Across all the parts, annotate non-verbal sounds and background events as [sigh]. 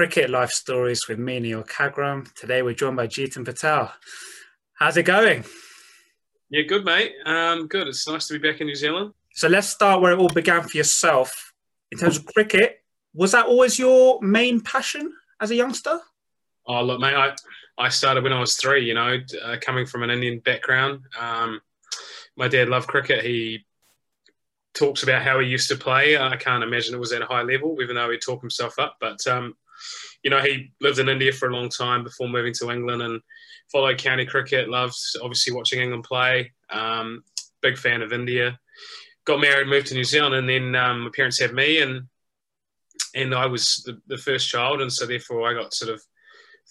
Cricket Life Stories with me, Neil Kagram. Today we're joined by Jeetan Patel. How's it going? Yeah, good, mate. Um, good. It's nice to be back in New Zealand. So let's start where it all began for yourself. In terms of cricket, was that always your main passion as a youngster? Oh, look, mate, I, I started when I was three, you know, uh, coming from an Indian background. Um, my dad loved cricket. He talks about how he used to play. I can't imagine it was at a high level, even though he talked himself up. But um, you know, he lived in India for a long time before moving to England and followed county cricket. Loved obviously watching England play. Um, big fan of India. Got married, moved to New Zealand, and then um, my parents had me, and and I was the, the, first child, and so therefore I got sort of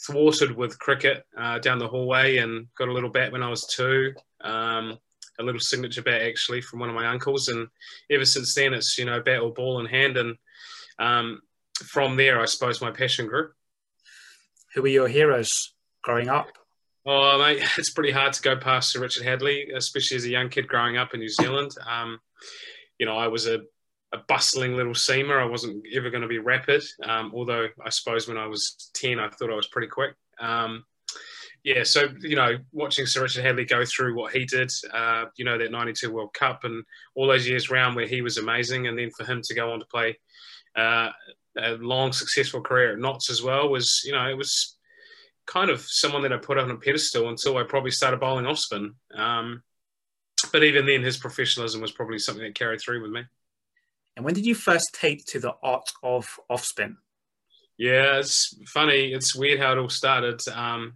thwarted with cricket uh, down the hallway, and got a little bat when I was two. Um, a little signature bat actually from one of my uncles, and ever since then it's you know bat or ball in hand, and um, from there I suppose my passion grew. Who were your heroes growing up? Oh, mate, [laughs] it's pretty hard to go past Sir Richard Hadlee, especially as a young kid growing up in New Zealand. Um, you know, I was a, a, bustling little seamer. I wasn't ever going to be rapid, um, although I suppose when I was 10, I thought I was pretty quick. Um, yeah, so you know, watching Sir Richard Hadlee go through what he did, uh, you know, that '92 World Cup and all those years round where he was amazing, and then for him to go on to play uh, a long, successful career at Notts as well was, you know, it was kind of someone that I put on a pedestal until I probably started bowling off spin. Um, but even then, his professionalism was probably something that carried through with me. And when did you first take to the art of off spin? Yeah, it's funny. It's weird how it all started. Um,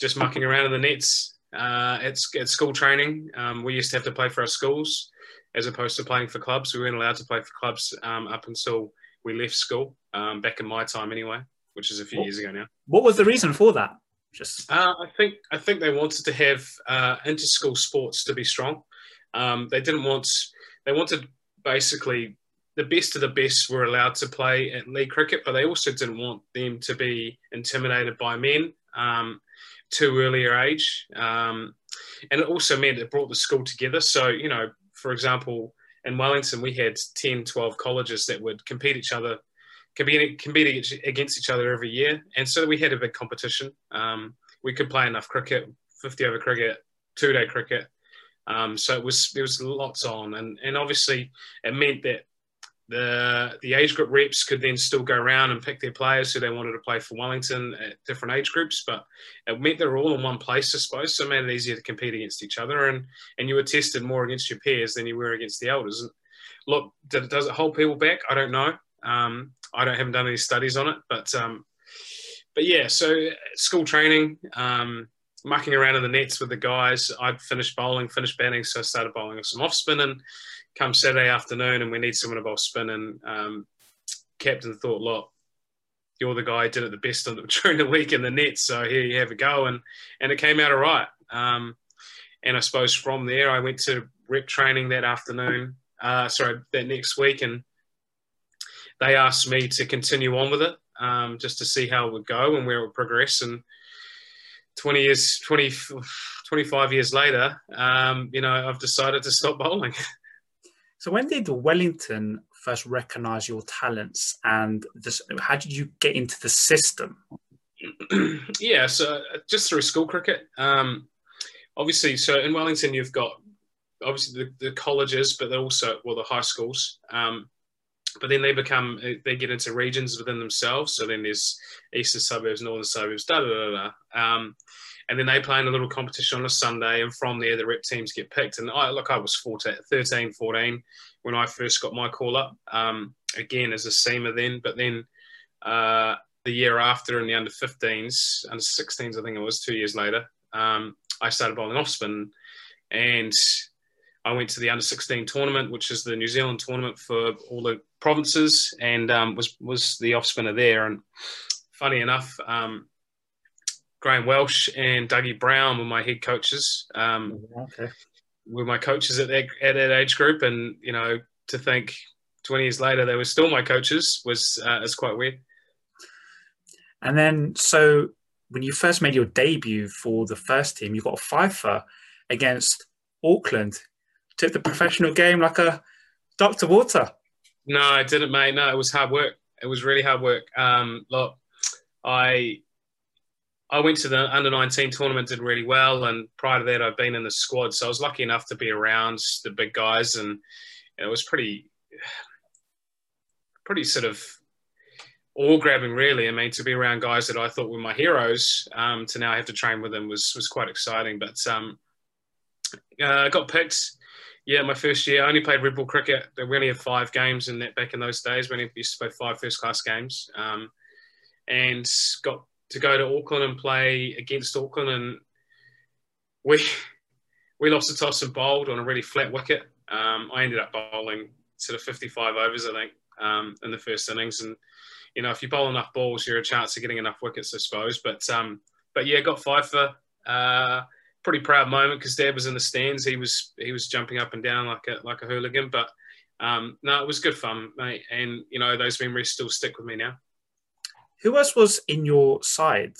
just mucking around in the nets. Uh, at, at school training, um, we used to have to play for our schools as opposed to playing for clubs. We weren't allowed to play for clubs um, up until we left school, um, back in my time anyway, which is a few what, years ago now. What was the reason for that? Just uh, I think I think they wanted to have uh, inter-school sports to be strong. Um, they didn't want they wanted basically the best of the best were allowed to play at league cricket, but they also didn't want them to be intimidated by men. Um, too earlier age. Um, and it also meant it brought the school together. So, you know, for example, in Wellington, we had 10, 12 colleges that would compete each other, compete, compete against each other every year. And so we had a big competition. Um, we could play enough cricket, 50 over cricket, two day cricket. Um, so it was there was lots on, and and obviously it meant that the the age group reps could then still go around and pick their players who they wanted to play for Wellington at different age groups, but it meant they were all in one place, I suppose, so it made it easier to compete against each other, and and you were tested more against your peers than you were against the elders. And look, does it hold people back? I don't know. Um, I don't haven't done any studies on it, but um, but yeah, so school training. Um, mucking around in the nets with the guys. I'd finished bowling, finished batting, so I started bowling some off spin and come Saturday afternoon and we need someone to bowl spin. And um, captain thought, look, you're the guy who did it the best the, [laughs] during the week in the net, so here you have a go. And and it came out all right. Um, and I suppose from there, I went to rep training that afternoon. Uh, sorry, that next week, and they asked me to continue on with it, um, just to see how it would go and where it would progress. And 20 years, 20, 25 years later, um, you know, I've decided to stop bowling. [laughs] So when did Wellington first recognise your talents, and this, how did you get into the system? [clears throat] yeah, so uh, just through school cricket. Um, obviously, so in Wellington, you've got obviously the, the colleges, but they're also well the high schools. Um, but then they become they get into regions within themselves. So then there's eastern suburbs, northern suburbs, da da da da. Um, and then they play in a little competition on a Sunday, and from there the rep teams get picked. And I look, I was 14, 13, 14 when I first got my call up. Um, again as a seamer then, but then uh, the year after in the under 15s, under 16s, I think it was two years later, um, I started bowling off spin, and I went to the under 16 tournament, which is the New Zealand tournament for all the provinces, and um, was was the off spinner there. And funny enough. Um, Graham Welch and Dougie Brown were my head coaches. Um, okay. Were my coaches at that, at that age group, and you know, to think 20 years later they were still my coaches was uh, is quite weird. And then, so when you first made your debut for the first team, you got a fifer against Auckland. Took the professional game like a doctor water. No, I didn't, mate. No, it was hard work. It was really hard work. Um, look, I I went to the under 19 tournament, did really well, and prior to that, I've been in the squad, so I was lucky enough to be around the big guys, and it was pretty pretty sort of all grabbing really. I mean, to be around guys that I thought were my heroes, um, to now have to train with them was was quite exciting. But um, uh, I got picked. Yeah, my first year, I only played red ball cricket. We only had five games in that back in those days. We only used to play five first class games, um, and got to go to Auckland and play against Auckland, and we [laughs] we lost the toss and bowled on a really flat wicket. Um, I ended up bowling sort of 55 overs, I think, um, in the first innings, and you know, if you bowl enough balls, you're a chance of getting enough wickets, I suppose. But um, but yeah, got five for. Uh, pretty proud moment because Dad was in the stands. He was he was jumping up and down like a like a hooligan. But um, no, it was good fun, mate. And you know those memories still stick with me now. Who else was in your side?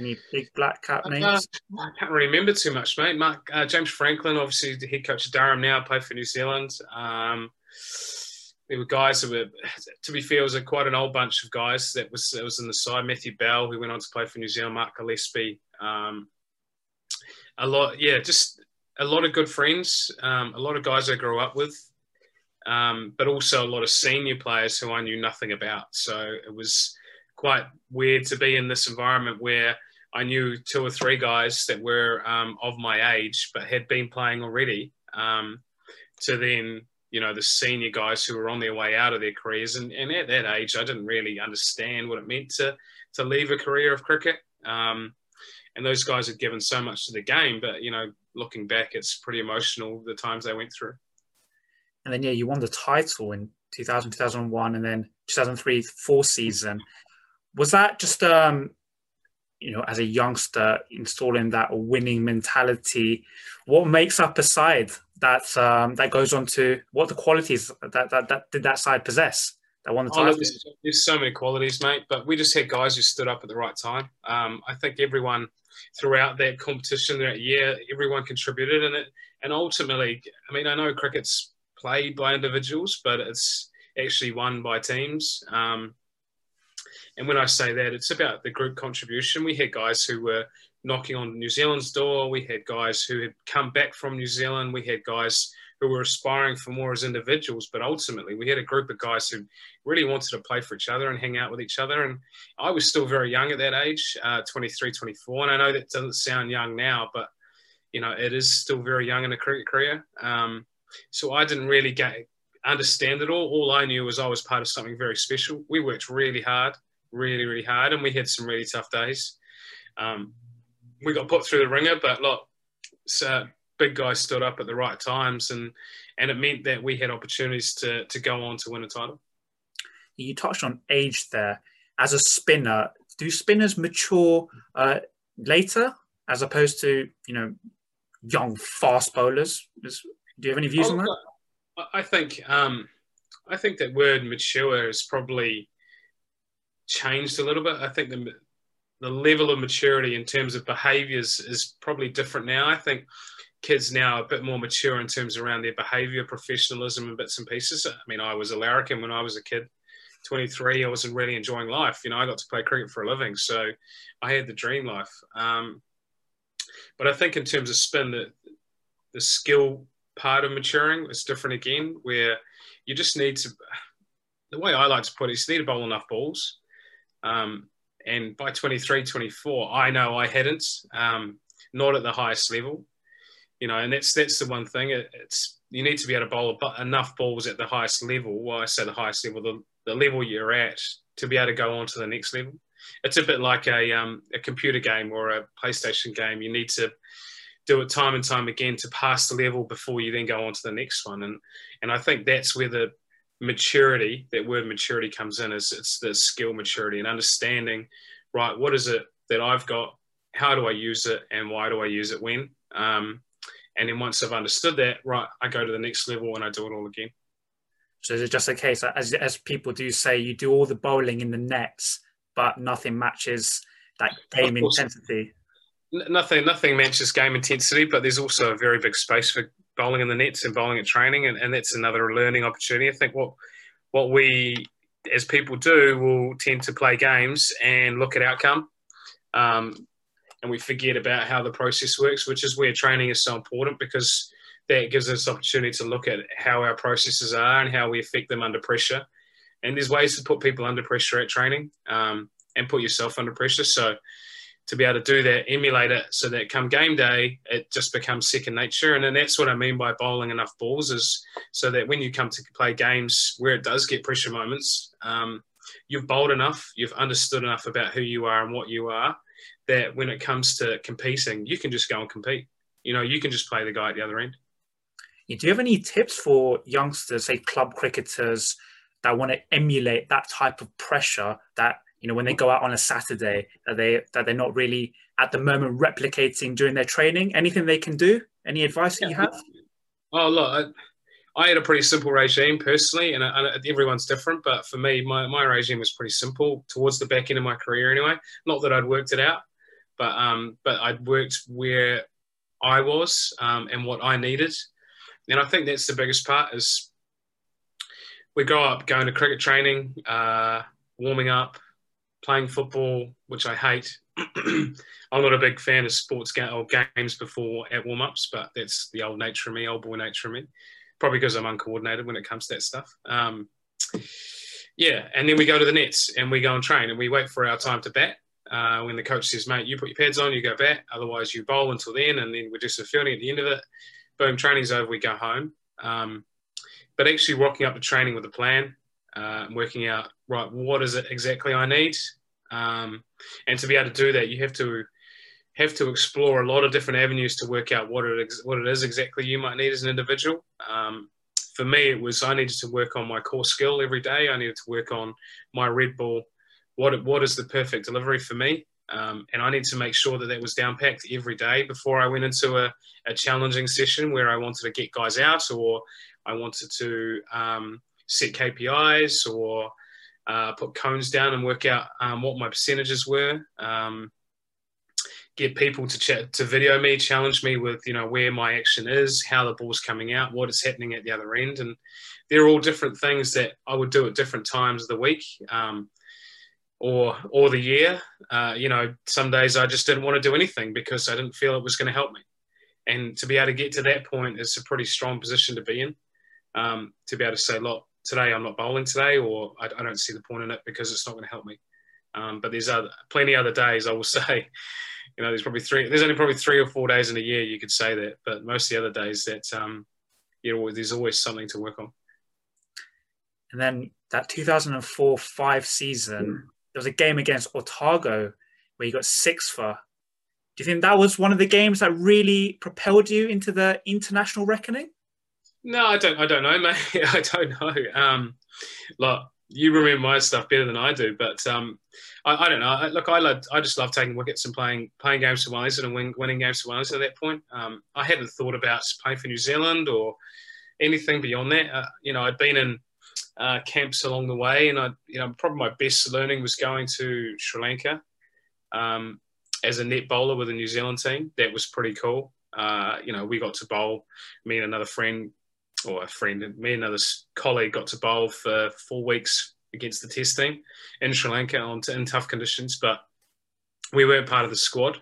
Any big black cap uh, names? Uh, I can't remember too much, mate. Mark uh, James Franklin, obviously the head coach of Durham now, played for New Zealand. Um, there were guys that were, to be fair, it was a, quite an old bunch of guys that was that was in the side. Matthew Bell, who went on to play for New Zealand, Mark Gillespie, um, a lot, yeah, just a lot of good friends, um, a lot of guys I grew up with, um, but also a lot of senior players who I knew nothing about. So it was quite weird to be in this environment where I knew two or three guys that were um, of my age but had been playing already. Um, to then, you know, the senior guys who were on their way out of their careers, and, and at that age, I didn't really understand what it meant to to leave a career of cricket. Um, and those guys had given so much to the game. But you know, looking back, it's pretty emotional the times they went through. And then yeah, you won the title in 2000, 2001, and then 2003 four season. Was that just um, you know, as a youngster, installing that winning mentality? What makes up a side that um, that goes on to what the qualities that that, that did that side possess? That won the title. Oh, there's, there's, so many qualities, mate. But we just had guys who stood up at the right time. Um, I think everyone throughout that competition that year. Everyone contributed, and it and ultimately, I mean, I know cricket's played by individuals, but it's actually won by teams. Um, and when I say that, it's about the group contribution. We had guys who were knocking on New Zealand's door. We had guys who had come back from New Zealand. We had guys who were aspiring for more as individuals. But ultimately, we had a group of guys who really wanted to play for each other and hang out with each other. And I was still very young at that age, uh, 23, 24. And I know that doesn't sound young now, but you know, it is still very young in a cricket career. Um, so I didn't really get understand it all. All I knew was I was part of something very special. We worked really hard, really, really hard, and we had some really tough days. Um, we got put through the ringer, but look, so big guys stood up at the right times, and and it meant that we had opportunities to to go on to win a title. You touched on age there. As a spinner, do spinners mature uh, later as opposed to you know young fast bowlers? do you have any views oh, on that? I think um, I think that word mature is probably changed a little bit. I think the the level of maturity in terms of behaviours is probably different now. I think kids now are a bit more mature in terms around their behaviour, professionalism, and bits and pieces. I mean, I was a larrikin when I was a kid. 23, I wasn't really enjoying life. You know, I got to play cricket for a living, so I had the dream life. Um, but I think in terms of spin, the, the skill part of maturing is different again, where you just need to. The way I like to put it is you need to bowl enough balls. Um, and by 23, 24, I know I hadn't, um, not at the highest level you know, and that's that's the one thing. It, it's you need to be able to bowl enough balls at the highest level. Well, I say the highest level, the, the level you're at, to be able to go on to the next level. It's a bit like a um, a computer game or a PlayStation game. You need to do it time and time again to pass the level before you then go on to the next one. And and I think that's where the maturity, that word maturity comes in, is it's the skill maturity and understanding, right, what is it that I've got? How do I use it and why do I use it when? Um, and then once I've understood that, right, I go to the next level and I do it all again. So is it just a case, as, as people do say, you do all the bowling in the nets, but nothing matches that game intensity? Nothing, nothing matches game intensity, but there's also a very big space for bowling in the nets and bowling at training, and, and that's another learning opportunity. I think what what we as people do, will tend to play games and look at outcome. Um, and we forget about how the process works, which is where training is so important because that gives us opportunity to look at how our processes are and how we affect them under pressure. And there's ways to put people under pressure at training um, and put yourself under pressure. So to be able to do that, emulate it so that come game day, it just becomes second nature. And then that's what I mean by bowling enough balls is so that when you come to play games where it does get pressure moments, um, you've bowled enough, you've understood enough about who you are and what you are, that when it comes to competing, you can just go and compete. You know, you can just play the guy at the other end. Do you have any tips for youngsters, say club cricketers, that want to emulate that type of pressure that you know when they go out on a Saturday that they that they're not really at the moment replicating during their training? Anything they can do? Any advice that you have? Oh look, I, I had a pretty simple regime personally, and, and everyone's different. But for me, my, my regime was pretty simple towards the back end of my career anyway. Not that I'd worked it out, but um, but I'd worked where I was um, and what I needed, and I think that's the biggest part is we grow up going to cricket training, uh, warming up, playing football, which I hate. [clears throat] I'm not a big fan of sports ga- or games before at warm ups, but that's the old nature of me, old boy nature of me. Probably because I'm uncoordinated when it comes to that stuff. Um, yeah, and then we go to the nets and we go and train and we wait for our time to bat. Uh, when the coach says, mate, you put your pads on, you go bat. Otherwise, you bowl until then, and then we do some fielding at the end of it. Boom, training's over, we go home. Um, but actually, rocking up to training with a plan, uh, working out, right, what is it exactly I need? Um, and to be able to do that, you have to have to explore a lot of different avenues to work out what it what it is exactly you might need as an individual. Um, for me, it was I needed to work on my core skill every day. I needed to work on my red ball. What what is the perfect delivery for me? Um, and I need to make sure that that was down packed every day before I went into a, a challenging session where I wanted to get guys out or I wanted to um, set KPIs or uh, put cones down and work out um, what my percentages were. Um, get people to chat, to video me, challenge me with you know where my action is, how the ball's coming out, what is happening at the other end, and they're all different things that I would do at different times of the week. Um, or or the year, uh, you know, some days I just didn't want to do anything because I didn't feel it was going to help me. And to be able to get to that point is a pretty strong position to be in. Um, to be able to say, look, today I'm not bowling today, or I, I don't see the point in it because it's not going to help me. Um, but there's other, plenty other days I will [laughs] say, you know, there's probably three, there's only probably three or four days in a year you could say that, but most of the other days that, um, you know, there's always something to work on. And then that 2004 five season, mm. there was a game against Otago where you got six for. Do you think that was one of the games that really propelled you into the international reckoning? No, I don't. I don't know, [laughs] mate. I don't know. Um, you remember my stuff better than I do, but um, I, I, don't know. I, look, I I just love taking wickets and playing playing games for Wellington and win, winning games for Wellington. At that point, um, I hadn't thought about playing for New Zealand or anything beyond that. Uh, you know, I'd been in uh, camps along the way, and I, you know, probably my best learning was going to Sri Lanka um, as a net bowler with the New Zealand team. That was pretty cool. Uh, you know, we got to bowl. Me and another friend or a friend, me and another colleague got to bowl for four weeks against the test team in Sri Lanka on, in tough conditions, but we weren't part of the squad.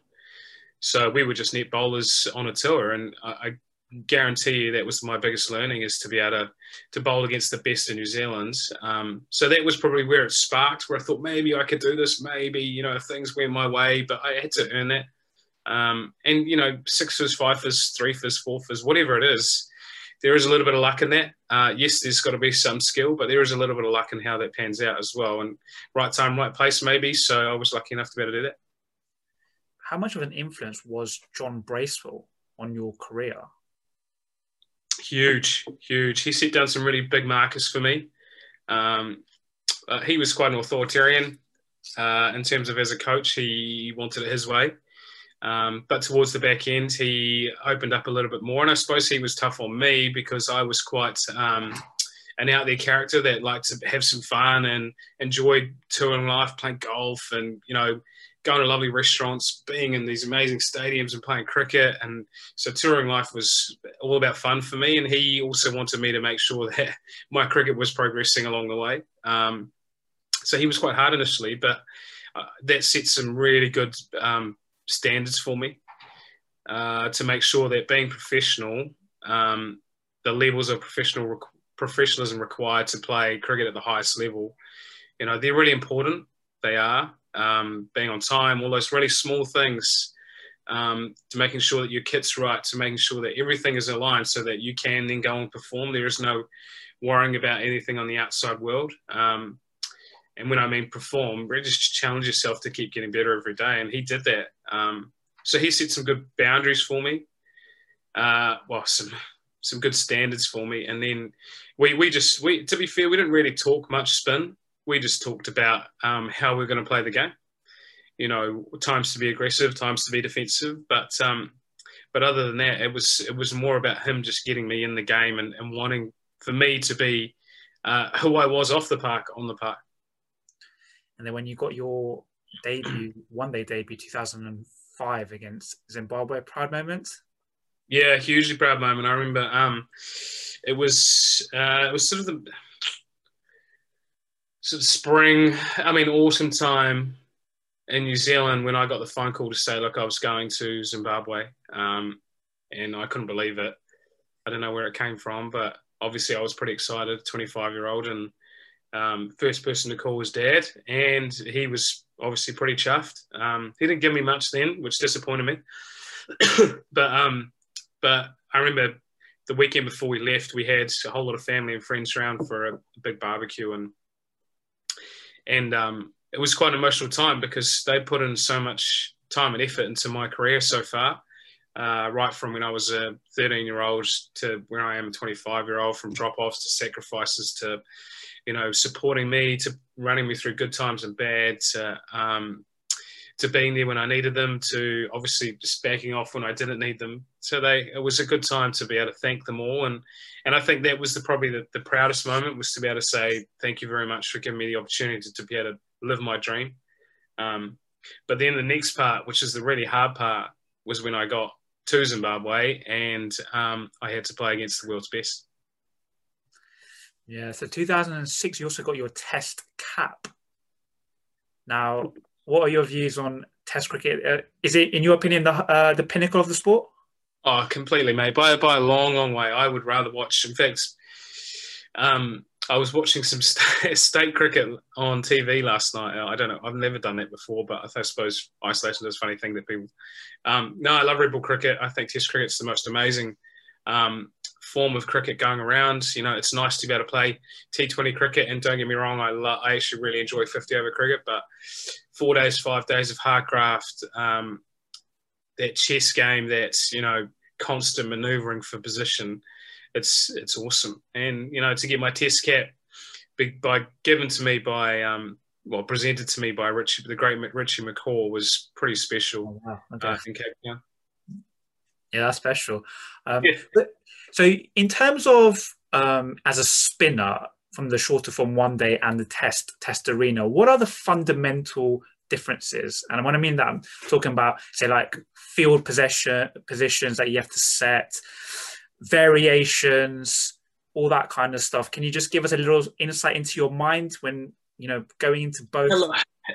So we were just net bowlers on a tour, and I, I guarantee you that was my biggest learning is to be able to, to bowl against the best in New Zealand. Um, so that was probably where it sparked, where I thought maybe I could do this, maybe you know things went my way, but I had to earn that. Um, and you know, sixes, fifes, three fifes, four fifes, whatever it is, there is a little bit of luck in that. Uh, yes, there's got to be some skill, but there is a little bit of luck in how that pans out as well. And right time, right place, maybe. So I was lucky enough to be able to do that. How much of an influence was John Bracewell on your career? Huge, huge. He set down some really big markers for me. Um, uh, he was quite an authoritarian uh, in terms of as a coach. He wanted it his way. Um, but towards the back end, he opened up a little bit more. And I suppose he was tough on me because I was quite um, an out there character that liked to have some fun and enjoyed touring life, playing golf and, you know, going to lovely restaurants, being in these amazing stadiums and playing cricket. And so touring life was all about fun for me. And he also wanted me to make sure [laughs] that my cricket was progressing along the way. Um, so he was quite hard initially, but uh, that set some really good um, standards for me uh, to make sure that being professional, um, the levels of professional professionalism required to play cricket at the highest level, you know, they're really important. They are um, being on time, all those really small things. Um, to making sure that your kit's right, to making sure that everything is aligned so that you can then go and perform. There is no worrying about anything on the outside world. Um, and when I mean perform, really just challenge yourself to keep getting better every day. And he did that. Um, so he set some good boundaries for me. Uh, well, some some good standards for me. And then we we just we to be fair, we didn't really talk much spin. We just talked about um, how we're going to play the game. You know, times to be aggressive, times to be defensive. But um, but other than that, it was it was more about him just getting me in the game and, and wanting for me to be uh, who I was off the park on the park. And then when you got your debut, one day debut, 2005 against Zimbabwe, proud moment? Yeah, hugely proud moment. I remember um, it was uh, it was sort of the sort of spring, I mean autumn time in New Zealand when I got the phone call to say, look, I was going to Zimbabwe, um, and I couldn't believe it. I don't know where it came from, but obviously I was pretty excited, 25 year old, and um, first person to call was dad, and he was obviously pretty chuffed. Um, he didn't give me much then, which disappointed me. [coughs] but um, but I remember the weekend before we left, we had a whole lot of family and friends around for a big barbecue, and and um, it was quite an emotional time because they put in so much time and effort into my career so far. Uh, right from when I was a 13 year old to where I am a 25 year old, from drop offs to sacrifices to you know, supporting me, to running me through good times and bad, to, um, to being there when I needed them, to obviously just backing off when I didn't need them. So they, it was a good time to be able to thank them all, and and I think that was the probably the, the proudest moment was to be able to say thank you very much for giving me the opportunity to, to be able to live my dream. Um, but then the next part, which is the really hard part, was when I got to Zimbabwe and um, I had to play against the world's best. Yeah, so 2006, you also got your Test cap. Now, what are your views on Test cricket? Uh, is it, in your opinion, the uh, the pinnacle of the sport? Oh, completely, mate. By by a long, long way. I would rather watch. In fact, um, I was watching some [laughs] state, cricket on TV last night. I don't know. I've never done that before, but I suppose isolation is a funny thing that people. Um, no, I love red cricket. I think Test cricket's the most amazing um, form of cricket going around. You know, it's nice to be able to play T20 cricket. And don't get me wrong, I, lo- I actually really enjoy 50 over cricket, but four days, five days of hard craft, um, that chess game, that's, you know, constant maneuvering for position. It's, it's awesome. And, you know, to get my test cap by given to me by, um, well, presented to me by Richie, the great Richie McCaw was pretty special. Oh, wow. okay. uh, in Cape Town. Yeah, that's special. Um, yeah. but, so, in terms of um, as a spinner from the shorter form one day and the test test arena, what are the fundamental differences? And when I mean that, I'm talking about say like field possession positions that you have to set, variations, all that kind of stuff. Can you just give us a little insight into your mind when you know going into both?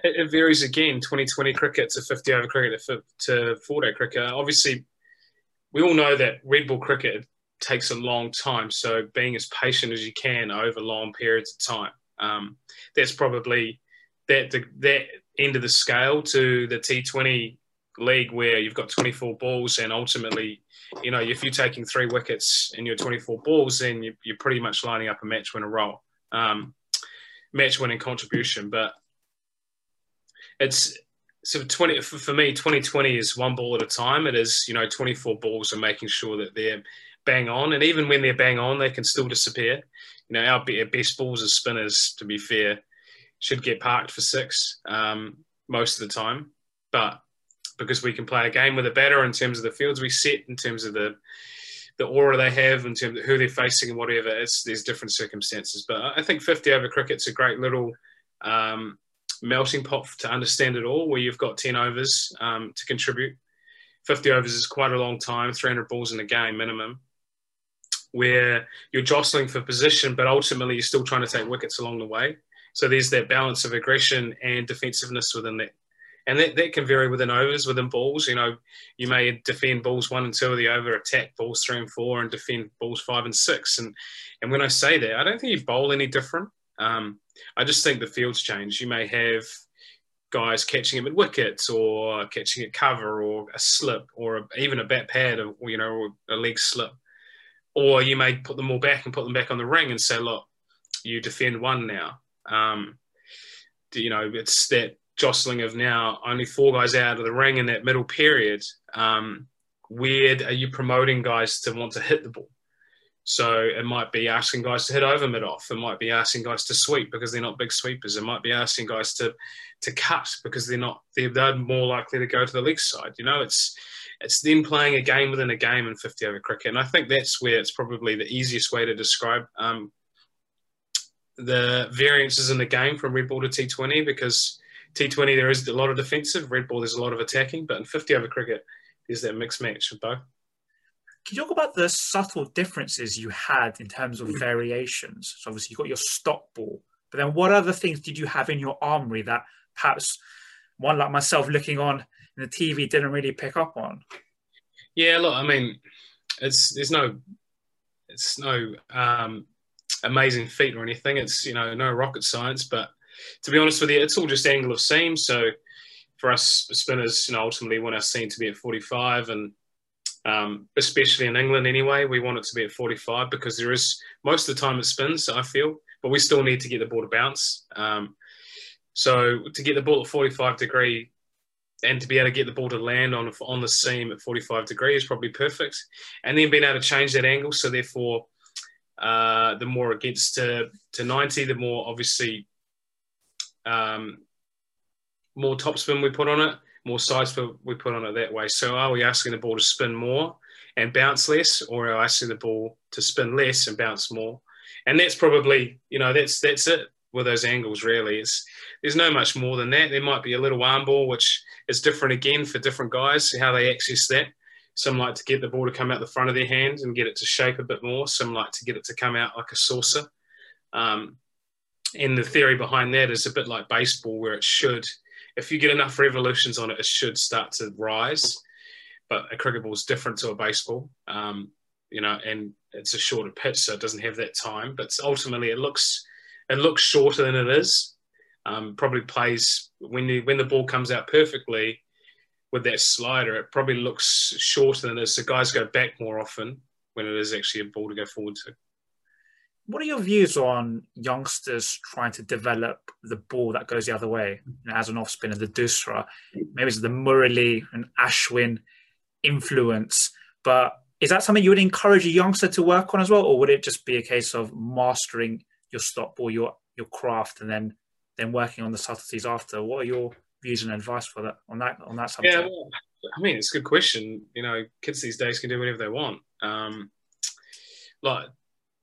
It varies again. 2020 cricket to 50 over cricket to four day cricket. Obviously, we all know that red ball cricket takes a long time. So being as patient as you can over long periods of time. Um, that's probably that the, that end of the scale to the T20 league where you've got 24 balls and ultimately, you know, if you're taking three wickets in your 24 balls, then you, are pretty much lining up a match win a role, um, match winning contribution. But it's so 20 for me 2020 is one ball at a time. It is you know 24 balls and making sure that they're bang on. And even when they're bang on they can still disappear. You know our best balls as spinners to be fair should get parked for six um, most of the time. But because we can play a game with a batter in terms of the fields we set in terms of the the aura they have in terms of who they're facing and whatever it's there's different circumstances but i think 50 over cricket's a great little um, melting pot to understand it all, where you've got 10 overs um, to contribute. 50 overs is quite a long time, 300 balls in the game minimum, where you're jostling for position, but ultimately you're still trying to take wickets along the way. So there's that balance of aggression and defensiveness within that. And that, that can vary within overs, within balls. You know, you may defend balls one and two of the over, attack balls three and four, and defend balls five and six. And and when I say that, I don't think you bowl any different. Um, I just think the field's changed. You may have guys catching him at wickets or catching at cover or a slip or a, even a bat pad or, you know, a leg slip. Or you may put them all back and put them back on the ring and say, look, you defend one now. Um, you know, it's that jostling of now only four guys out of the ring in that middle period. Um, where are you promoting guys to want to hit the ball? So it might be asking guys to hit over mid off. It might be asking guys to sweep because they're not big sweepers. It might be asking guys to to cut because they're not they're, they're more likely to go to the leg side. You know, it's it's then playing a game within a game in 50 over cricket, and I think that's where it's probably the easiest way to describe um, the variances in the game from red ball to T20 because T20 there is a lot of defensive, red ball there's a lot of attacking, but in 50 over cricket there's that mixed match of both. Can you talk about the subtle differences you had in terms of variations? So obviously you've got your stock ball, but then what other things did you have in your armory that perhaps one like myself looking on in the TV didn't really pick up on? Yeah, look, I mean, it's there's no it's no um, amazing feat or anything. It's you know no rocket science, but to be honest with you, it's all just angle of seam. So for us spinners, you know, ultimately want our seam to be at 45 and um, especially in England anyway. We want it to be at 45 because there is most of the time it spins, I feel, but we still need to get the ball to bounce. Um, so to get the ball at 45 degree and to be able to get the ball to land on on the seam at 45 degree is probably perfect. And then being able to change that angle, so therefore, uh, the more it gets to to 90, the more obviously um, more topspin we put on it more size we put on it that way. So are we asking the ball to spin more and bounce less, or are we asking the ball to spin less and bounce more? And that's probably, you know, that's that's it with those angles. Really, it's there's no much more than that. There might be a little arm ball, which is different again for different guys how they access that. Some like to get the ball to come out the front of their hand and get it to shape a bit more. Some like to get it to come out like a saucer. Um, and the theory behind that is a bit like baseball, where it should if you get enough revolutions on it, it should start to rise. But a cricket ball is different to a baseball, um, you know, and it's a shorter pitch, so it doesn't have that time. But ultimately, it looks it looks shorter than it is. Um, probably plays when you, when the ball comes out perfectly with that slider, it probably looks shorter than it is. So guys go back more often when it is actually a ball to go forward to what are your views on youngsters trying to develop the ball that goes the other way you know, as an off spinner, the doosra? Maybe it's the Murali and Ashwin influence, but is that something you would encourage a youngster to work on as well, or would it just be a case of mastering your stock ball, your your craft, and then then working on the subtleties after? What are your views and advice for that on that on that subject? Yeah, well, I mean, it's a good question. You know, kids these days can do whatever they want. Um, like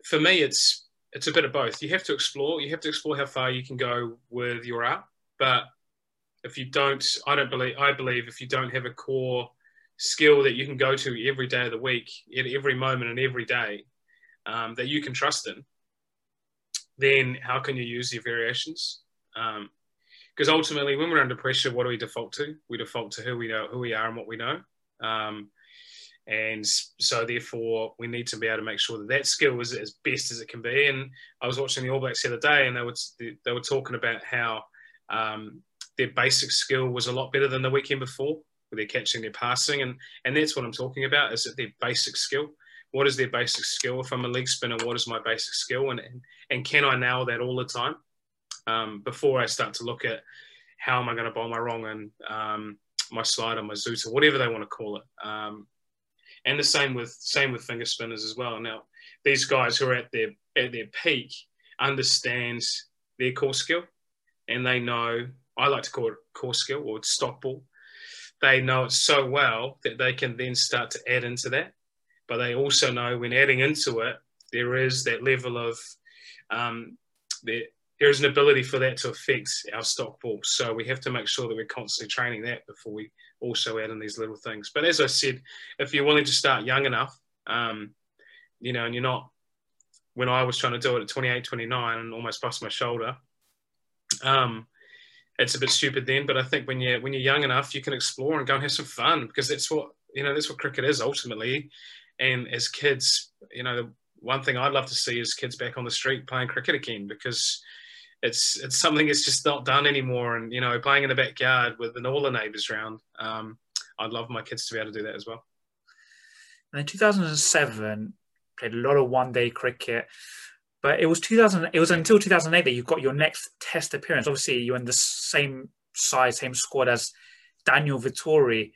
for me, it's it's a bit of both. You have to explore. You have to explore how far you can go with your art. But if you don't, I don't believe. I believe if you don't have a core skill that you can go to every day of the week, at every moment and every day, um, that you can trust in, then how can you use your variations? Because um, ultimately, when we're under pressure, what do we default to? We default to who we know, who we are, and what we know. Um, and so, therefore, we need to be able to make sure that that skill is as best as it can be. And I was watching the All Blacks the other day, and they were they were talking about how um, their basic skill was a lot better than the weekend before, with their catching, their passing, and and that's what I'm talking about. Is that their basic skill? What is their basic skill? If I'm a leg spinner, what is my basic skill? And and, and can I nail that all the time um, before I start to look at how am I going to bowl my wrong and um, my slider, my zooter, whatever they want to call it. And the same with same with finger spinners as well. Now, these guys who are at their at their peak understand their core skill, and they know I like to call it core skill or stock ball. They know it so well that they can then start to add into that, but they also know when adding into it, there is that level of um, there, there is an ability for that to affect our stock ball. So we have to make sure that we're constantly training that before we also add in these little things. But as I said, if you're willing to start young enough, um, you know, and you're not, when I was trying to do it at 28, 29 and almost bust my shoulder, Um, it's a bit stupid then, but I think when you're when you're young enough, you can explore and go and have some fun because that's what you know. That's what cricket is ultimately. And as kids, you know, the one thing I'd love to see is kids back on the street playing cricket again because it's it's something that's just not done anymore. And you know, playing in the backyard with all the neighbours around, um, I'd love my kids to be able to do that as well. And in 2007, played a lot of one-day cricket, but it was 2000. It was until 2008 that you got your next Test appearance. Obviously, you're in the same size, same squad as Daniel Vettori.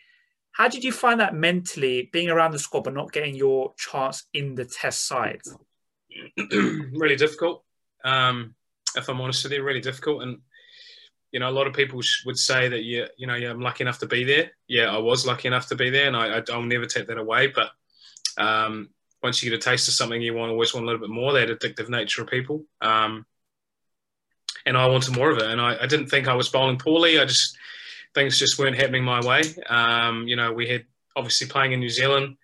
How did you find that mentally, being around the squad but not getting your chance in the Test side? [clears throat] really difficult. Um, if I'm honest you, really difficult. And you know, a lot of people would say that you, you know, yeah, I'm lucky enough to be there. Yeah, I was lucky enough to be there, and I, will never take that away. But um, once you get a taste of something, you want always want a little bit more. That addictive nature of people, um, and I wanted more of it. And I, I, didn't think I was bowling poorly. I just things just weren't happening my way. Um, you know, we had obviously playing in New Zealand.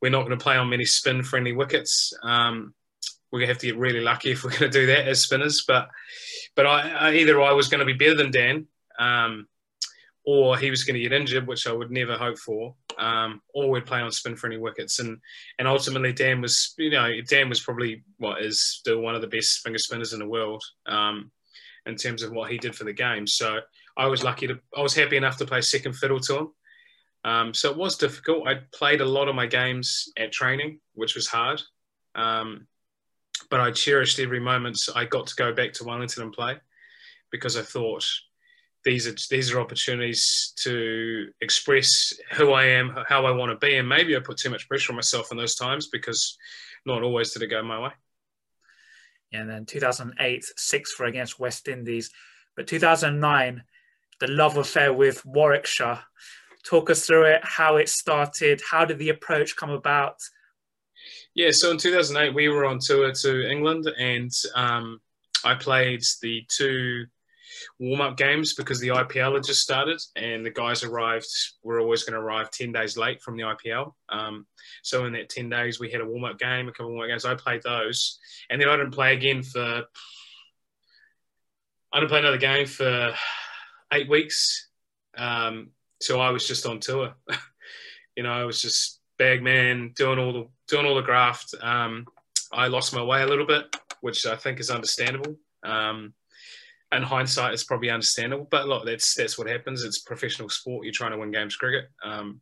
We're not going to play on many spin-friendly wickets. Um, we have to get really lucky if we're to do that as spinners. But but I, I either I was to be better than Dan, um, or he was to get injured, which I would never hope for, um, or we'd play on spin for any wickets. And and ultimately, Dan was you know Dan was probably what is still one of the best finger spinners in the world um, in terms of what he did for the game. So I was lucky to I was happy enough to play second fiddle to him. Um, so it was difficult. I played a lot of my games at training, which was hard. Um, but I cherished every moment I got to go back to Wellington and play because I thought these are these are opportunities to express who I am, how I want to be, and maybe I put too much pressure on myself in those times because not always did it go my way. And then 2008, six for against West Indies, but 2009, the love affair with Warwickshire. Talk us through it, how it started, how did the approach come about? Yeah, so in 2008, we were on tour to England and um, I played the two warm up games because the IPL had just started and the guys arrived, were always going to arrive 10 days late from the IPL. Um, so in that 10 days, we had a warm up game, a couple of warm up games. I played those and then I didn't play again for, I didn't play another game for eight weeks. Um, so I was just on tour. [laughs] you know, I was just bag man, doing all the doing all the graft. Um, I lost my way a little bit, which I think is understandable. Um, in hindsight, it's probably understandable. But look, that's that's what happens. It's professional sport. You're trying to win games cricket. Um,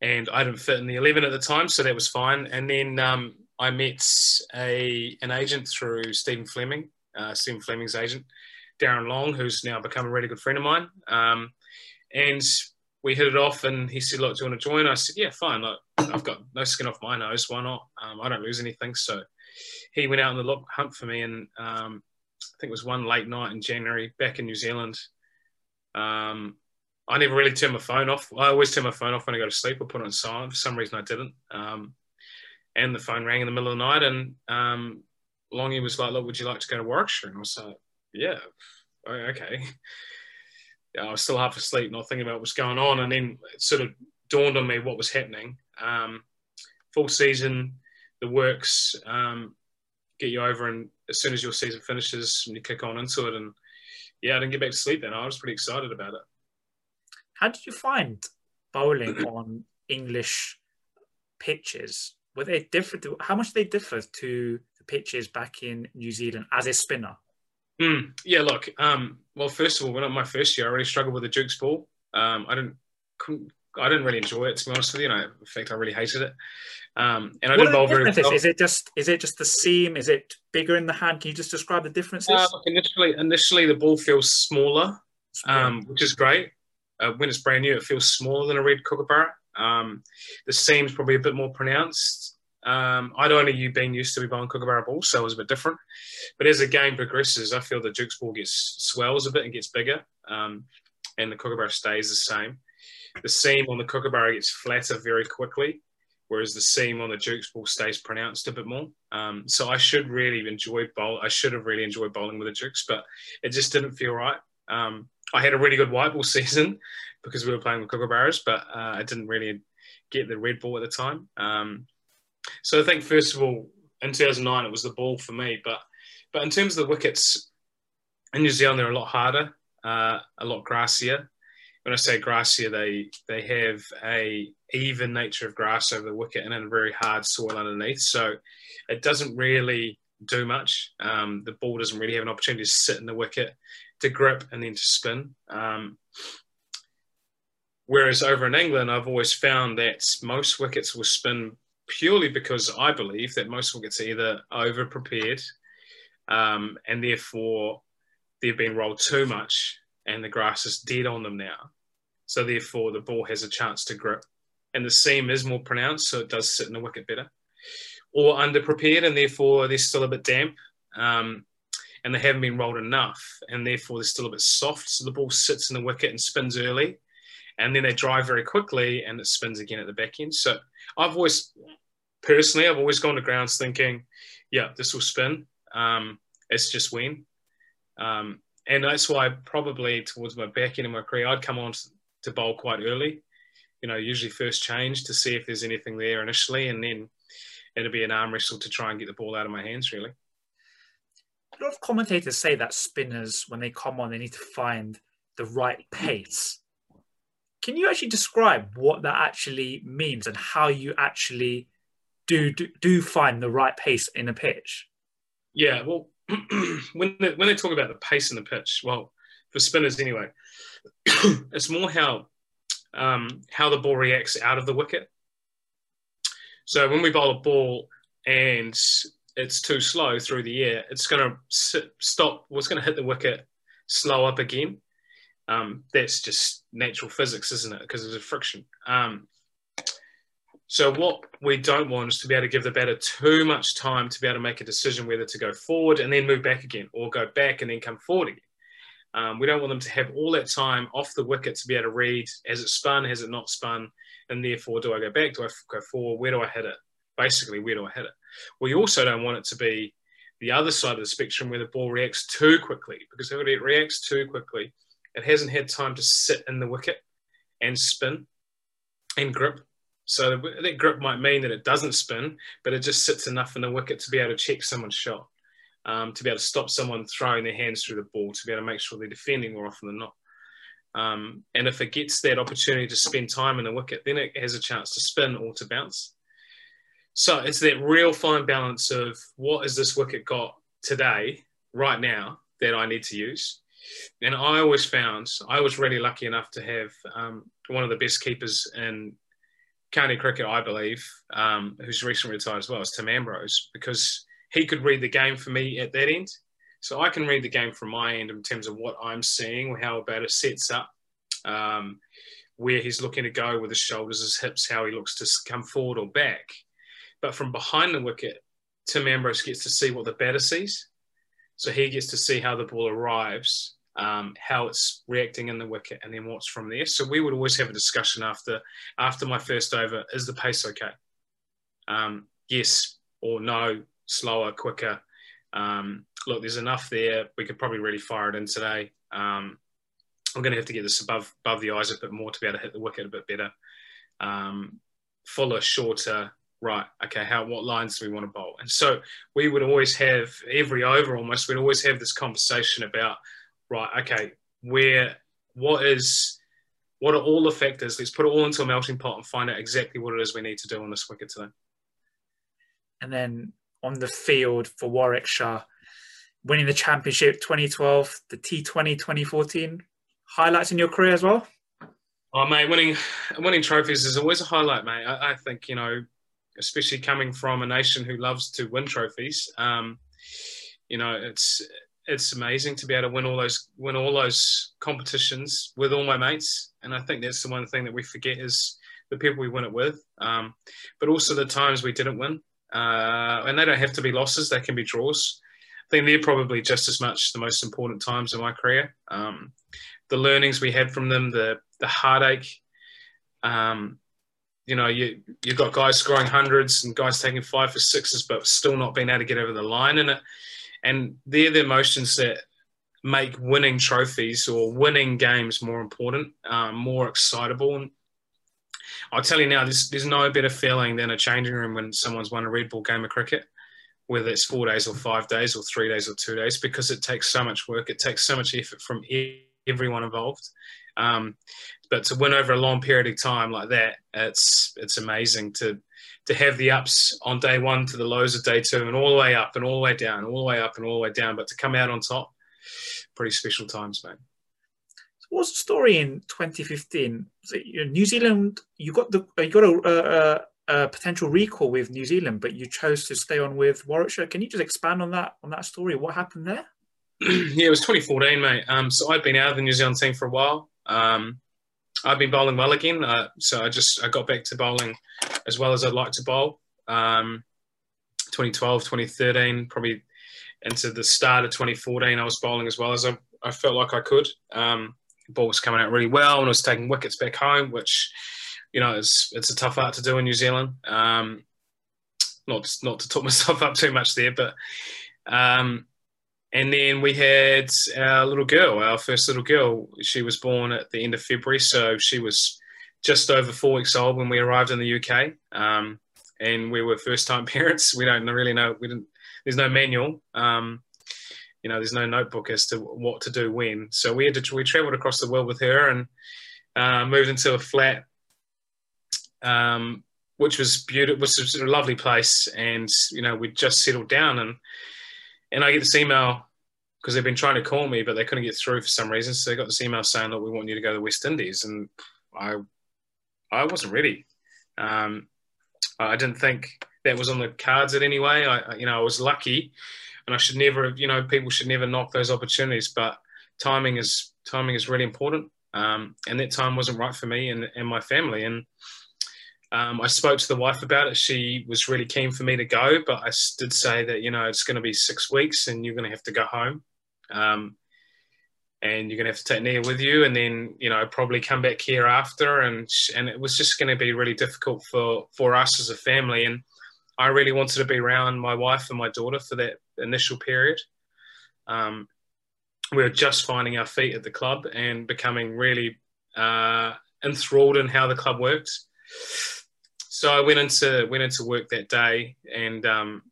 and I didn't fit in the eleven at the time, so that was fine. And then um, I met a an agent through Stephen Fleming, uh, Stephen Fleming's agent, Darren Long, who's now become a really good friend of mine. Um, and we hit it off and he said, look, do you want to join? I said, yeah, fine. Look, I've got no skin off my nose. Why not? Um, I don't lose anything. So he went out on the hunt for me. And um, I think it was one late night in January back in New Zealand. Um, I never really turned my phone off. I always turn my phone off when I go to sleep or put it on silent. For some reason, I didn't. Um, and the phone rang in the middle of the night. And um, Longy was like, look, would you like to go to Warwickshire? And I was like, yeah, okay. I was still half asleep, not thinking about what was going on, and then it sort of dawned on me what was happening. Um, full season, the works um, get you over, and as soon as your season finishes, you kick on into it. And yeah, I didn't get back to sleep then. I was pretty excited about it. How did you find bowling [clears throat] on English pitches? Were they different? How much they differ to the pitches back in New Zealand as a spinner? Mm, yeah, look. Um, well, first of all, when I my first year, I really struggled with the Duke's ball. Um, I didn't, I didn't really enjoy it to be honest with you. And I, in fact, I really hated it. Um, and I what didn't bowl very well. Is it just is it just the seam? Is it bigger in the hand? Can you just describe the differences? Uh, initially, initially the ball feels smaller, um, which is great. Uh, when it's brand new, it feels smaller than a red kookaburra. Um, the seam's probably a bit more pronounced. Um, I'd only you been used to be bowling Kookaburra ball, so it was a bit different. But as the game progresses, I feel the Duke's ball gets swells a bit and gets bigger, um, and the Kookaburra stays the same. The seam on the Kookaburra gets flatter very quickly, whereas the seam on the Duke's ball stays pronounced a bit more. Um, so I should really enjoy bowl. I should have really enjoyed bowling with the Dukes, but it just didn't feel right. Um, I had a really good white ball [laughs] season because we were playing with Kookaburras, but uh, I didn't really get the red ball at the time. So I think first of all, in 2009, it was the ball for me. But but in terms of the wickets, in New Zealand, they're a lot harder, uh, a lot grassier. When I say grassier, they they have a even nature of grass over the wicket and a very hard soil underneath. So it doesn't really do much. Um, the ball doesn't really have an opportunity to sit in the wicket, to grip, and then to spin. Um, whereas over in England, I've always found that most wickets will spin purely because I believe that most wickets are either over prepared um, and therefore they've been rolled too much and the grass is dead on them now. So therefore the ball has a chance to grip and the seam is more pronounced, so it does sit in the wicket better. Or underprepared and therefore they're still a bit damp um, and they haven't been rolled enough and therefore they're still a bit soft. So the ball sits in the wicket and spins early and then they dry very quickly and it spins again at the back end. So I've always, personally, I've always gone to grounds thinking, yeah, this will spin. Um, it's just when. Um, and that's why probably towards my back end of my career, I'd come on to bowl quite early. You know, usually first change to see if there's anything there initially, and then it'll be an arm wrestle to try and get the ball out of my hands. Really. A lot of commentators say that spinners, when they come on, they need to find the right pace. Can you actually describe what that actually means and how you actually do do, do find the right pace in a pitch? Yeah, well, [clears throat] when they, when they talk about the pace in the pitch, well, for spinners anyway, [clears throat] it's more how um, how the ball reacts out of the wicket. So when we bowl a ball and it's too slow through the air, it's going to stop. It's going to hit the wicket, slow up again. Um, that's just natural physics, isn't it? Because there's a friction. Um, so what we don't want is to be able to give the batter too much time to be able to make a decision whether to go forward and then move back again, or go back and then come forward again. Um, we don't want them to have all that time off the wicket to be able to read has it spun, has it not spun, and therefore do I go back, do I go forward, where do I hit it? Basically, where do I hit it? We also don't want it to be the other side of the spectrum where the ball reacts too quickly because if it reacts too quickly, it hasn't had time to sit in the wicket and spin and grip so that grip might mean that it doesn't spin, but it just sits enough in the wicket to be able to check someone's shot, um, to be able to stop someone throwing their hands through the ball, to be able to make sure they're defending more often than not. Um, and if it gets that opportunity to spend time in the wicket, then it has a chance to spin or to bounce. So it's that real fine balance of what has this wicket got today, right now, that I need to use. And I always found, I was really lucky enough to have um, one of the best keepers in county cricket, I believe, um, who's recently retired as well, is Tim Ambrose, because he could read the game for me at that end. So I can read the game from my end in terms of what I'm seeing, how a batter sets up, um, where he's looking to go with his shoulders, his hips, how he looks to come forward or back. But from behind the wicket, Tim Ambrose gets to see what the batter sees. So he gets to see how the ball arrives um, how it's reacting in the wicket, and then what's from there. So we would always have a discussion after after my first over: is the pace okay? Um, yes or no, slower, quicker. Um, look, there's enough there. We could probably really fire it in today. Um, I'm going to have to get this above above the eyes a bit more to be able to hit the wicket a bit better. Um, fuller, shorter, right, okay, how what lines do we want to bowl? And so we would always have every over almost, we'd always have this conversation about right, okay, where, what is, what are all the factors? Let's put it all into a melting pot and find out exactly what it is we need to do on this wicket today. And then on the field for Warwickshire, winning the championship 2012, the T20 2014, highlights in your career as well? Oh, mate, winning winning trophies is always a highlight, mate. I, I think you know, especially coming from a nation who loves to win trophies. Um, you know, it's it's amazing to be able to win all those win all those competitions with all my mates. And I think that's the one thing that we forget is the people we win it with, um, but also the times we didn't win. Uh, and they don't have to be losses; they can be draws. I think they're probably just as much the most important times in my career. Um, the learnings we had from them, the the heartache. Um, you know, you you've got guys scoring hundreds and guys taking five for sixes, but still not being able to get over the line. in it and they're the emotions that make winning trophies or winning games more important, um, more excitable. And I'll tell you now, there's, there's no better feeling than a changing room when someone's won a red ball game of cricket. whether it's four days or five days or three days or two days, because it takes so much work. It takes so much effort from everyone involved. Um, but to win over a long period of time like that, it's it's amazing to to have the ups on day one to the lows of day two, and all the way up and all the way down, all the way up and all the way down. But to come out on top, pretty special times, mate. what's the story in 2015? New Zealand, you got the you got a, a, a, potential recall with New Zealand, but you chose to stay on with Warwickshire. Can you just expand on that on that story? What happened there? [clears throat] yeah, it was 2014, mate. Um, so I'd been out of the New Zealand team for a while. Um, I've been bowling well again, uh, so I just I got back to bowling as well as I'd like to bowl. Um, 2012, 2013, probably into the start of 2014, I was bowling as well as I, I felt like I could. Um, ball was coming out really well, and I was taking wickets back home, which you know it's it's a tough art to do in New Zealand. Um, not not to talk [laughs] myself up too much there, but um, and then we had our little girl, our first little girl. She was born at the end of February, so she was just over four weeks old when we arrived in the UK. Um, and we were first-time [laughs] parents. We don't really know. We didn't. There's no manual. Um, you know, there's no notebook as to what to do when. So we had to. We travelled across the world with her and uh, moved into a flat, um, which was beautiful. Which was a lovely place, and you know, we just settled down and and I get this email because they've been trying to call me, but they couldn't get through for some reason. So they got this email saying that we want you to go to the West Indies, and I, I wasn't ready. Um, I didn't think that was on the cards in any way. I, you know, I was lucky, and I should never, you know, people should never knock those opportunities. But timing is timing is really important, um, and that time wasn't right for me and, and my family. And um, I spoke to the wife about it. She was really keen for me to go, but I did say that you know it's going to be six weeks and you're going to have to go home, um, and you're going to have to take Nia with you, and then you know probably come back here after, and and it was just going to be really difficult for for us as a family, and I really wanted to be around my wife and my daughter for that initial period. Um, we were just finding our feet at the club and becoming really uh, enthralled in how the club works so I went into went into work that day and um,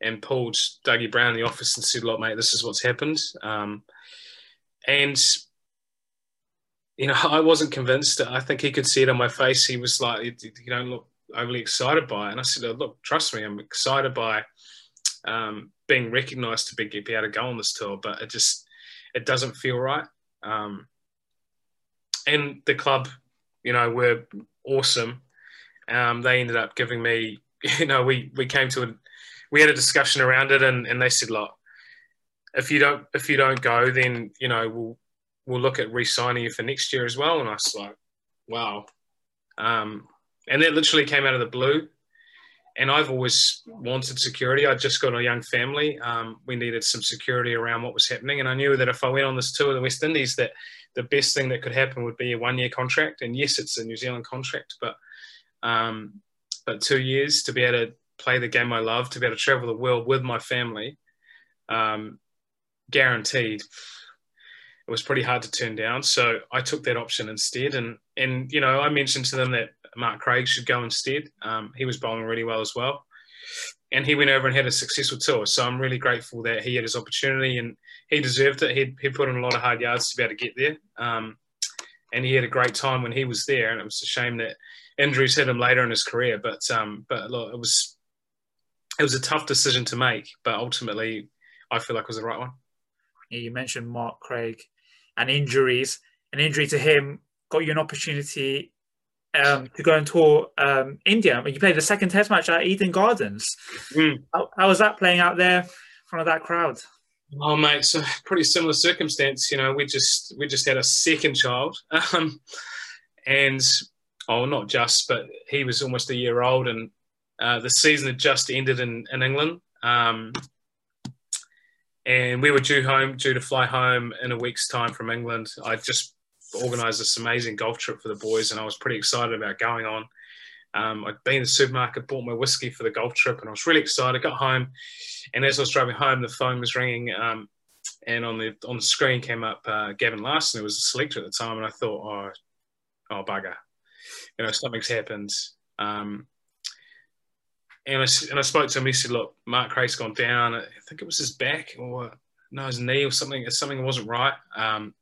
and pulled Dougie Brown in the office and said, "Look, mate, this is what's happened." Um, and you know, [laughs] I wasn't convinced. I think he could see it on my face. He was like, "You don't look overly excited by it." And I said, oh, "Look, trust me, I'm excited by um, being recognised to be, be able to go on this tour, but it just it doesn't feel right." Um, and the club, you know, were awesome um, they ended up giving me, [laughs] you know, we we came to a, we had a discussion around it, and, and they said, look, if you don't if you don't go, then you know we'll we'll look at re-signing you for next year as well. And I was like, wow. Um, and that literally came out of the blue. And I've always wanted security. I just got a young family. Um, we needed some security around what was happening, and I knew that if I went on this tour of the West Indies, that the best thing that could happen would be a one-year contract. And yes, it's a New Zealand contract, but um, but two years to be able to play the game I love, to be able to travel the world with my family, um, guaranteed. It was pretty hard to turn down, so I took that option instead. And and you know, I mentioned to them that Mark Craig should go instead. Um, he was bowling really well as well, and he went over and had a successful tour. So I'm really grateful that he had his opportunity and he deserved it. He he put in a lot of hard yards to be able to get there. Um, and he had a great time when he was there. And it was a shame that injuries hit him later in his career. But um, but look, it was it was a tough decision to make, but ultimately, I feel like it was the right one. Yeah, you mentioned Mark Craig and injuries. An injury to him got you an opportunity um, to go and tour um, India. You played the second Test match at Eden Gardens. Mm. How, how was that playing out there in front of that crowd? Oh, mate, so [laughs] pretty similar circumstance. You know, we just we just had a second child, [laughs] um, and oh, not just, but he was almost a year old, and uh, the season had just ended in in England, um, and we were due home, due to fly home in a week's time from England. I just organised this amazing golf trip for the boys, and I was pretty excited about going on. Um, I'd been in the supermarket, bought my whiskey for the golf trip, and I was really excited. Got home, and as I was driving home, the phone was ringing, um, and on the on the screen came up uh, Gavin Larsen, who was a selector at the time, and I thought, oh, oh bugger, you know, something's happened. Um, and I, and I spoke to him. He said, "Look, Mark Craig's gone down. I think it was his back or no, his knee or something. Something wasn't right." Um,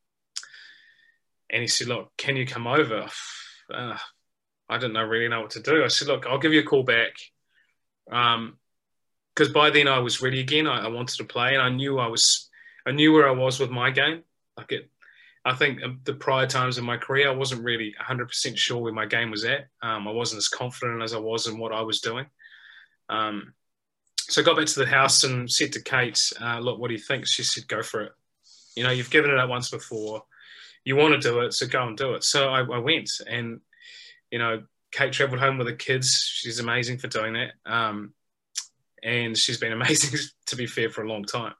and he said, "Look, can you come over?" Uh, I didn't know really know what to do. I said, "Look, I'll give you a call back." Um, because by then I was ready again. I, I, wanted to play, and I knew I was, I knew where I was with my game. Like it, I think the prior times in my career, I wasn't really 100% sure where my game was at. Um, I wasn't as confident as I was in what I was doing. Um, so I got back to the house and said to Kate, uh, "Look, what do you think?" She said, "Go for it. You know, you've given it up once before. You want to do it, so go and do it." So I, I went, and you know, Kate travelled home with the kids. She's amazing for doing that. Um, and she's been amazing [laughs] to be fair for a long time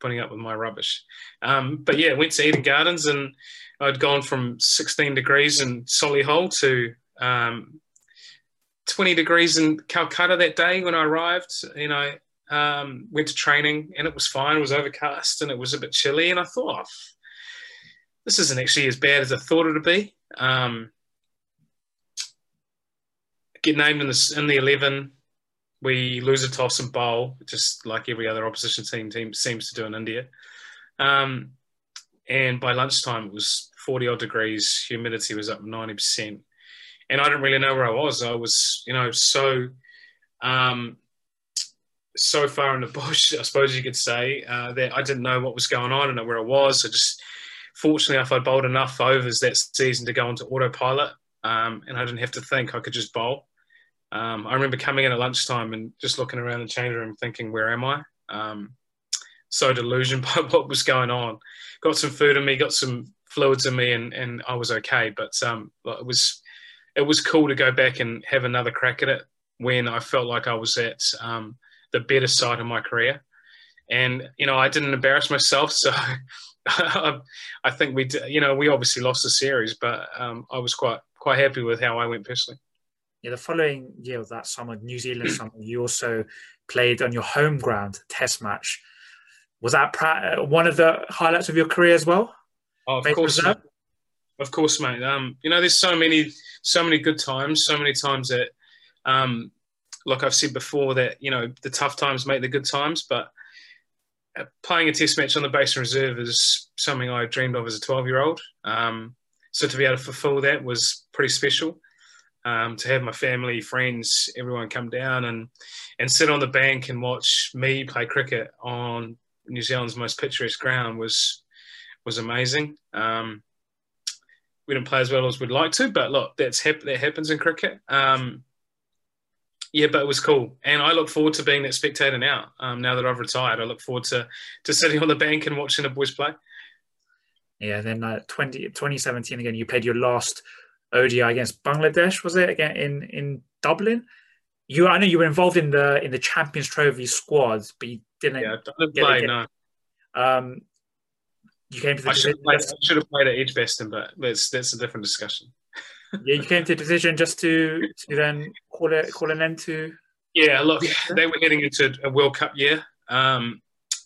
putting up with my rubbish. Um, but yeah went to eden gardens and i'd gone from 16 degrees in solihull to um, 20 degrees in calcutta that day when i arrived you know um, went to training and it was fine it was overcast and it was a bit chilly. And i thought oh, this isn't actually as bad as i thought it would be. Um, get named in the, in the 11 we lose a toss and bowl, just like every other opposition team team seems to do in India. Um, and by lunchtime, it was 40 odd degrees, humidity was up 90%. And I didn't really know where I was. I was, you know, so um, so far in the bush, [laughs] I suppose you could say, uh, that I didn't know what was going on and where I was. I just, fortunately, if I bowled enough overs that season to go into autopilot um, and I didn't have to think, I could just bowl. Um, I remember coming in at lunchtime and just looking around the change room, thinking, "Where am I?" Um, so delusioned [laughs] by what was going on. Got some food in me, got some fluids in me, and and I was okay. But um, it was it was cool to go back and have another crack at it when I felt like I was at um, the better side of my career. And you know, I didn't embarrass myself, so [laughs] I think we, you know, we obviously lost the series, but um, I was quite quite happy with how I went personally yeah, the following year of that summer, New Zealand [clears throat] summer, you also played on your home ground Test match. Was that uh, one of the highlights of your career as well? Oh, of course, mate. of course, mate. Um, you know, there's so many, so many good times, so many times that, um, like I've said before, that you know the tough times make the good times. But uh, playing a Test match on the Basin Reserve is something I dreamed of as a 12 year old. Um, so to be able to fulfil that was pretty special um, to have my family, friends, everyone come down and and sit on the bank and watch me play cricket on New Zealand's most picturesque ground was was amazing. Um, we didn't play as well as we'd like to, but look, that's hap- that happens in cricket. Um, yeah, but it was cool, and I look forward to being that spectator now. Um, now that I've retired, I look forward to to sitting on the bank and watching the boys play. Yeah, then uh, 20, 2017 again, you played your last ODI against Bangladesh, was it again in in Dublin? You, I know you were involved in the in the Champions Trophy squads, but you didn't. Yeah, didn't play. No. Um, you came to the. I should, played, I should have played at Edgbaston, but that's that's a different discussion. yeah, you came to the decision just to to then call it call an end to. Yeah, look, they were heading into a World Cup year, um,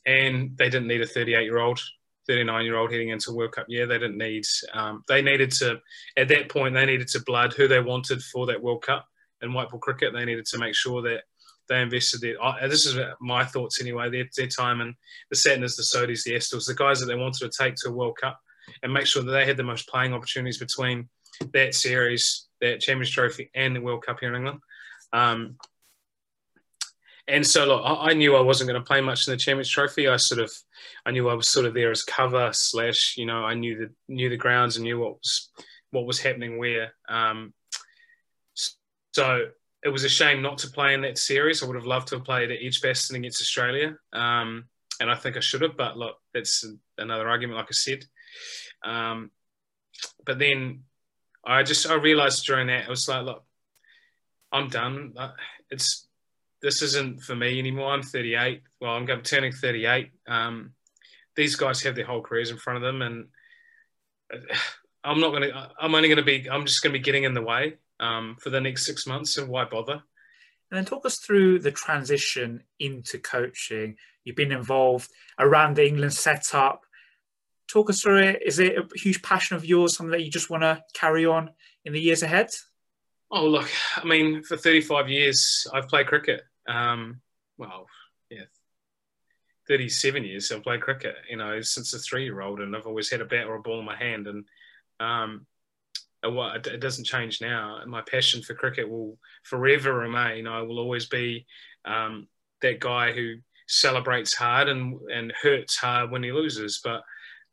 and they didn't need a 38 year old 39 year old heading into World Cup year. They didn't need, um, they needed to, at that point, they needed to blood who they wanted for that World Cup in white ball cricket. They needed to make sure that they invested their, uh, this is my thoughts anyway, their, their time and the Santners, the Sodhis, the Astles, the guys that they wanted to take to a World Cup and make sure that they had the most playing opportunities between that series, that Champions Trophy, and the World Cup here in England. Um, and so look, I, knew I wasn't going to play much in the Champions Trophy. I sort of, I knew I was sort of there as cover slash, you know, I knew the knew the grounds and knew what was what was happening where. Um, so it was a shame not to play in that series. I would have loved to have played at Edgbaston against Australia, um, and I think I should have. But look, that's another argument, like I said. Um, but then I just I realised during that I was like, look, I'm done. It's this isn't for me anymore. I'm 38. Well, I'm going turning 38. Um, these guys have their whole careers in front of them, and I'm not going to. I'm only going to be. I'm just going to be getting in the way um, for the next six months. So why bother? And then talk us through the transition into coaching. You've been involved around the England setup. Talk us through it. Is it a huge passion of yours, something that you just want to carry on in the years ahead? Oh, look, I mean, for 35 years, I've played cricket. Um, well, yeah, 37 years I've played cricket, you know, since a three year old, and I've always had a bat or a ball in my hand. And um, it doesn't change now. My passion for cricket will forever remain. I will always be um, that guy who celebrates hard and, and hurts hard when he loses. But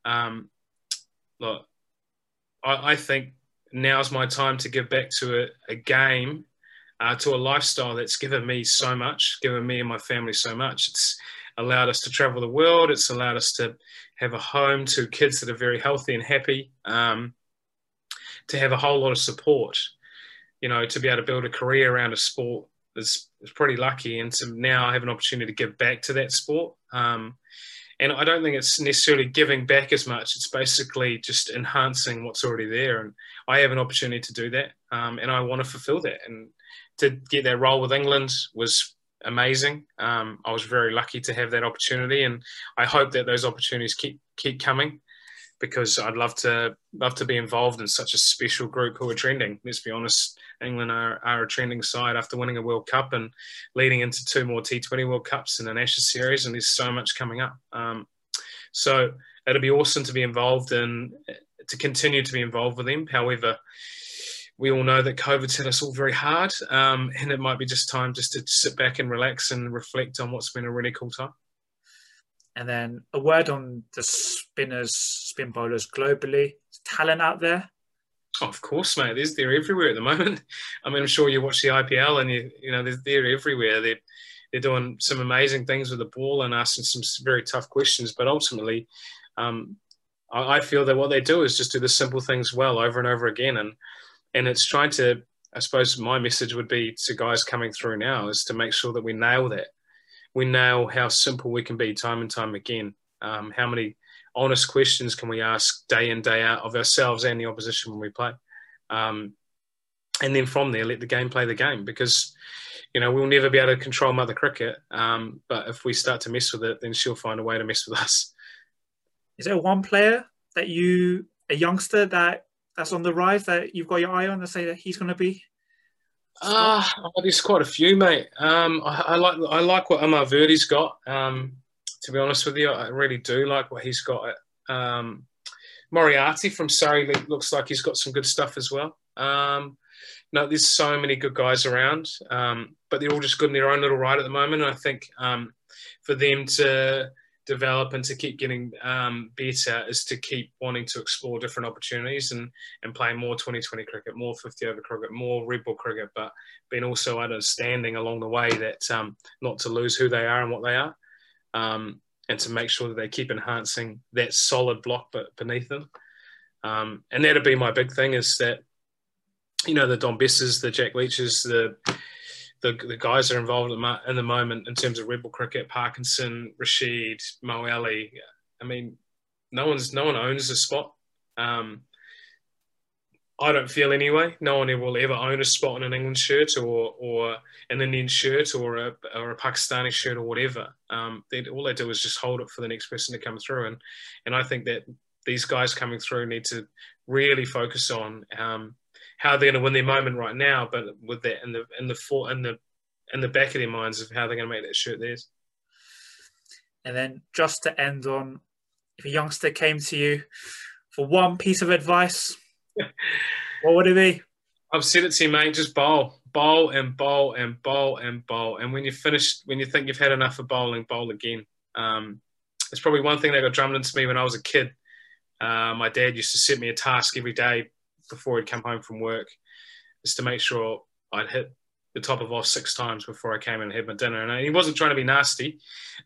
um, look, I, I, think now's my time to give back to a, a game, uh, to a lifestyle that's given me so much, given me and my family so much. It's allowed us to travel the world. It's allowed us to have a home to kids that are very healthy and happy. Um, to have a whole lot of support, you know, to be able to build a career around a sport is, is pretty lucky. And to now I have an opportunity to give back to that sport. Um, and I don't think it's necessarily giving back as much. It's basically just enhancing what's already there. And I have an opportunity to do that. Um, and I want to fulfill that. And to get that role with England was amazing. Um, I was very lucky to have that opportunity, and I hope that those opportunities keep keep coming because I'd love to love to be involved in such a special group who are trending. Let's be honest, England are, are a trending side after winning a World Cup and leading into two more T20 World Cups and an Ashes series, and there's so much coming up. Um, so it'll be awesome to be involved and to continue to be involved with them. However, we all know that COVID's hit us all very hard, um, and it might be just time just to sit back and relax and reflect on what's been a really cool time. And then a word on the spinners, spin bowlers globally. Talent out there? Oh, of course, mate. There's they're everywhere at the moment. I mean, I'm sure you watch the IPL and you you know they're, they're everywhere. They're they're doing some amazing things with the ball and asking some very tough questions. But ultimately, um, I, I feel that what they do is just do the simple things well over and over again. And and it's trying to. I suppose my message would be to guys coming through now is to make sure that we nail that we nail how simple we can be time and time again. Um, how many honest questions can we ask day in, day out of ourselves and the opposition when we play? Um, and then from there, let the game play the game because, you know, we'll never be able to control Mother Cricket. Um, but if we start to mess with it, then she'll find a way to mess with us. Is there one player that you, a youngster that that's on the rise that you've got your eye on to say that he's going to be uh, there's quite a few, mate. Um, I, I, like I like what Amar Virdi's got. Um, to be honest with you, I really do like what he's got. Um, Moriarty from Surrey looks like he's got some good stuff as well. Um, no, there's so many good guys around, um, but they're all just good in their own little right at the moment. And I think um, for them to develop and to keep getting um, better is to keep wanting to explore different opportunities and, and play more 2020 cricket, more 50 over cricket, more red ball cricket, but being also understanding along the way that um, not to lose who they are and what they are, um, and to make sure that they keep enhancing that solid block beneath them. Um, and that'd be my big thing is that, you know, the Dom Besses, the Jack Leaches, the the, the guys that are involved in the moment in terms of red ball cricket, Parkinson, Rashid, Mo Ali. I mean, no one's no one owns a spot. Um, I don't feel anyway. No one will ever own a spot in an England shirt or or an Indian shirt or a or a Pakistani shirt or whatever. Um, they, all they do is just hold it for the next person to come through, and and I think that these guys coming through need to really focus on um, how they're going to win their moment right now, but with that in the in the for, in the in the back of their minds of how they're going to make that shirt theirs. And then just to end on, if a youngster came to you for one piece of advice, [laughs] what would it be? I've said it to you, mate. Just bowl, bowl, and bowl, and bowl, and bowl. And when you finish, when you think you've had enough of bowling, bowl again. Um, it's probably one thing that got drummed into me when I was a kid. Uh, my dad used to set me a task every day before he'd come home from work, is to make sure I'd hit the top of off six times before I came in and had my dinner. And he wasn't trying to be nasty.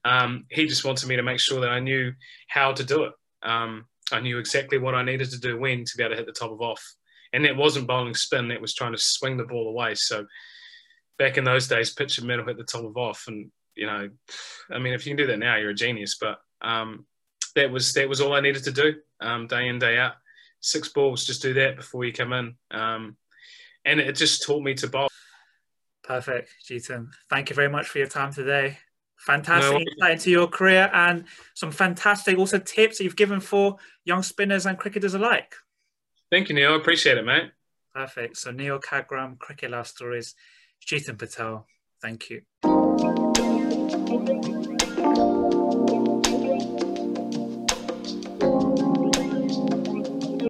Um, he just wanted me to make sure that I knew how to do it. Um, I knew exactly what I needed to do when to be able to hit the top of off. And that wasn't bowling spin, that was trying to swing the ball away. So back in those days, pitch and middle hit the top of off. And, you know, I mean, if you can do that now, you're a genius. But um, that was that was all I needed to do um, day in, day out six balls, just do that before you come in. Um, and it just taught me to bowl. Perfect, Jeetan. Thank you very much for your time today. Fantastic no, insight into your career and some fantastic also tips that you've given for young spinners and cricketers alike. Thank you, Neil. I appreciate it, mate. Perfect. So Neil Kagram, Cricket Love Stories, Jeetan Patel. Thank you.